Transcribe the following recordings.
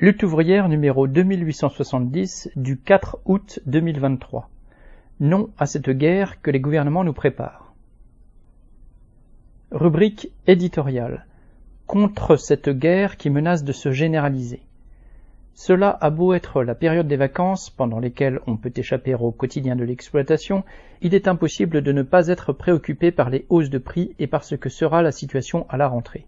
Lutte ouvrière numéro 2870 du 4 août 2023. Non à cette guerre que les gouvernements nous préparent. Rubrique éditoriale. Contre cette guerre qui menace de se généraliser. Cela a beau être la période des vacances pendant lesquelles on peut échapper au quotidien de l'exploitation, il est impossible de ne pas être préoccupé par les hausses de prix et par ce que sera la situation à la rentrée.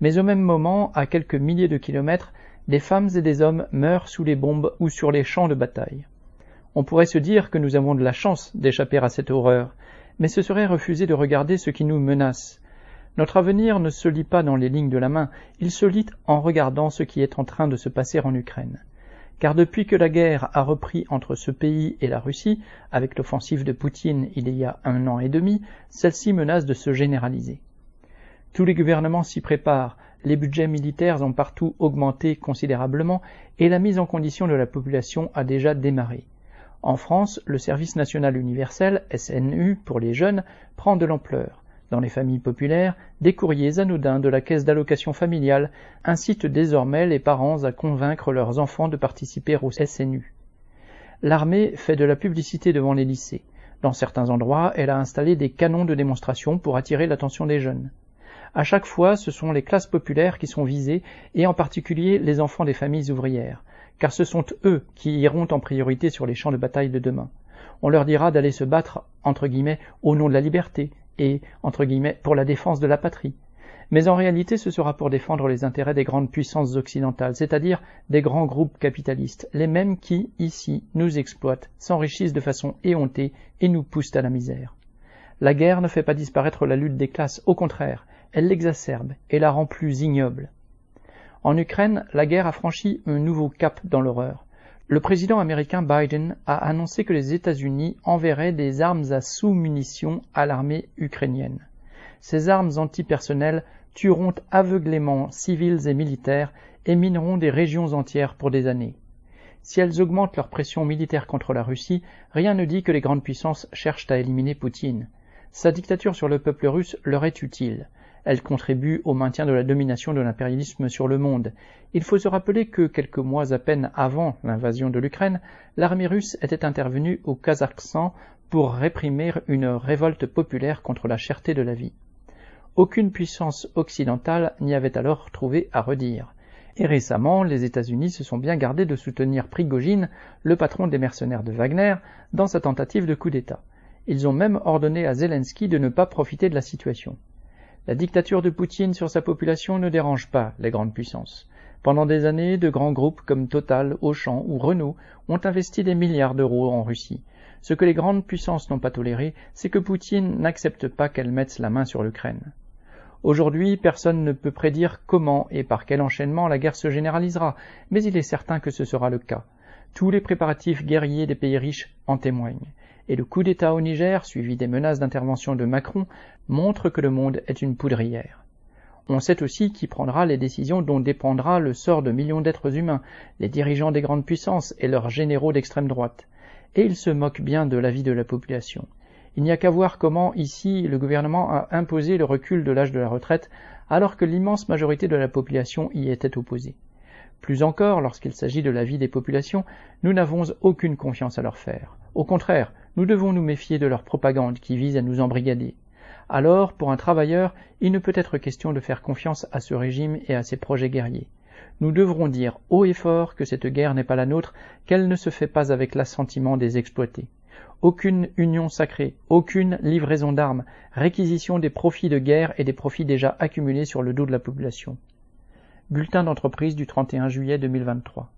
Mais au même moment, à quelques milliers de kilomètres, des femmes et des hommes meurent sous les bombes ou sur les champs de bataille. On pourrait se dire que nous avons de la chance d'échapper à cette horreur, mais ce serait refuser de regarder ce qui nous menace. Notre avenir ne se lit pas dans les lignes de la main, il se lit en regardant ce qui est en train de se passer en Ukraine. Car depuis que la guerre a repris entre ce pays et la Russie, avec l'offensive de Poutine il y a un an et demi, celle-ci menace de se généraliser. Tous les gouvernements s'y préparent, les budgets militaires ont partout augmenté considérablement et la mise en condition de la population a déjà démarré. En France, le service national universel, SNU, pour les jeunes, prend de l'ampleur. Dans les familles populaires, des courriers anodins de la caisse d'allocation familiale incitent désormais les parents à convaincre leurs enfants de participer au SNU. L'armée fait de la publicité devant les lycées. Dans certains endroits, elle a installé des canons de démonstration pour attirer l'attention des jeunes. À chaque fois, ce sont les classes populaires qui sont visées, et en particulier les enfants des familles ouvrières, car ce sont eux qui iront en priorité sur les champs de bataille de demain. On leur dira d'aller se battre, entre guillemets, au nom de la liberté, et, entre guillemets, pour la défense de la patrie. Mais en réalité, ce sera pour défendre les intérêts des grandes puissances occidentales, c'est-à-dire des grands groupes capitalistes, les mêmes qui, ici, nous exploitent, s'enrichissent de façon éhontée et nous poussent à la misère. La guerre ne fait pas disparaître la lutte des classes, au contraire, elle l'exacerbe et la rend plus ignoble. En Ukraine, la guerre a franchi un nouveau cap dans l'horreur. Le président américain Biden a annoncé que les États-Unis enverraient des armes à sous-munitions à l'armée ukrainienne. Ces armes antipersonnelles tueront aveuglément civils et militaires et mineront des régions entières pour des années. Si elles augmentent leur pression militaire contre la Russie, rien ne dit que les grandes puissances cherchent à éliminer Poutine. Sa dictature sur le peuple russe leur est utile. Elle contribue au maintien de la domination de l'impérialisme sur le monde. Il faut se rappeler que, quelques mois à peine avant l'invasion de l'Ukraine, l'armée russe était intervenue au Kazakhstan pour réprimer une révolte populaire contre la cherté de la vie. Aucune puissance occidentale n'y avait alors trouvé à redire. Et récemment, les États-Unis se sont bien gardés de soutenir Prigogine, le patron des mercenaires de Wagner, dans sa tentative de coup d'État. Ils ont même ordonné à Zelensky de ne pas profiter de la situation. La dictature de Poutine sur sa population ne dérange pas les grandes puissances. Pendant des années, de grands groupes comme Total, Auchan ou Renault ont investi des milliards d'euros en Russie. Ce que les grandes puissances n'ont pas toléré, c'est que Poutine n'accepte pas qu'elles mettent la main sur l'Ukraine. Aujourd'hui, personne ne peut prédire comment et par quel enchaînement la guerre se généralisera, mais il est certain que ce sera le cas. Tous les préparatifs guerriers des pays riches en témoignent et le coup d'État au Niger, suivi des menaces d'intervention de Macron, montre que le monde est une poudrière. On sait aussi qui prendra les décisions dont dépendra le sort de millions d'êtres humains, les dirigeants des grandes puissances et leurs généraux d'extrême droite. Et ils se moquent bien de la vie de la population. Il n'y a qu'à voir comment, ici, le gouvernement a imposé le recul de l'âge de la retraite, alors que l'immense majorité de la population y était opposée. Plus encore, lorsqu'il s'agit de la vie des populations, nous n'avons aucune confiance à leur faire. Au contraire, nous devons nous méfier de leur propagande qui vise à nous embrigader. Alors, pour un travailleur, il ne peut être question de faire confiance à ce régime et à ses projets guerriers. Nous devrons dire haut et fort que cette guerre n'est pas la nôtre, qu'elle ne se fait pas avec l'assentiment des exploités. Aucune union sacrée, aucune livraison d'armes, réquisition des profits de guerre et des profits déjà accumulés sur le dos de la population. Bulletin d'entreprise du 31 juillet 2023.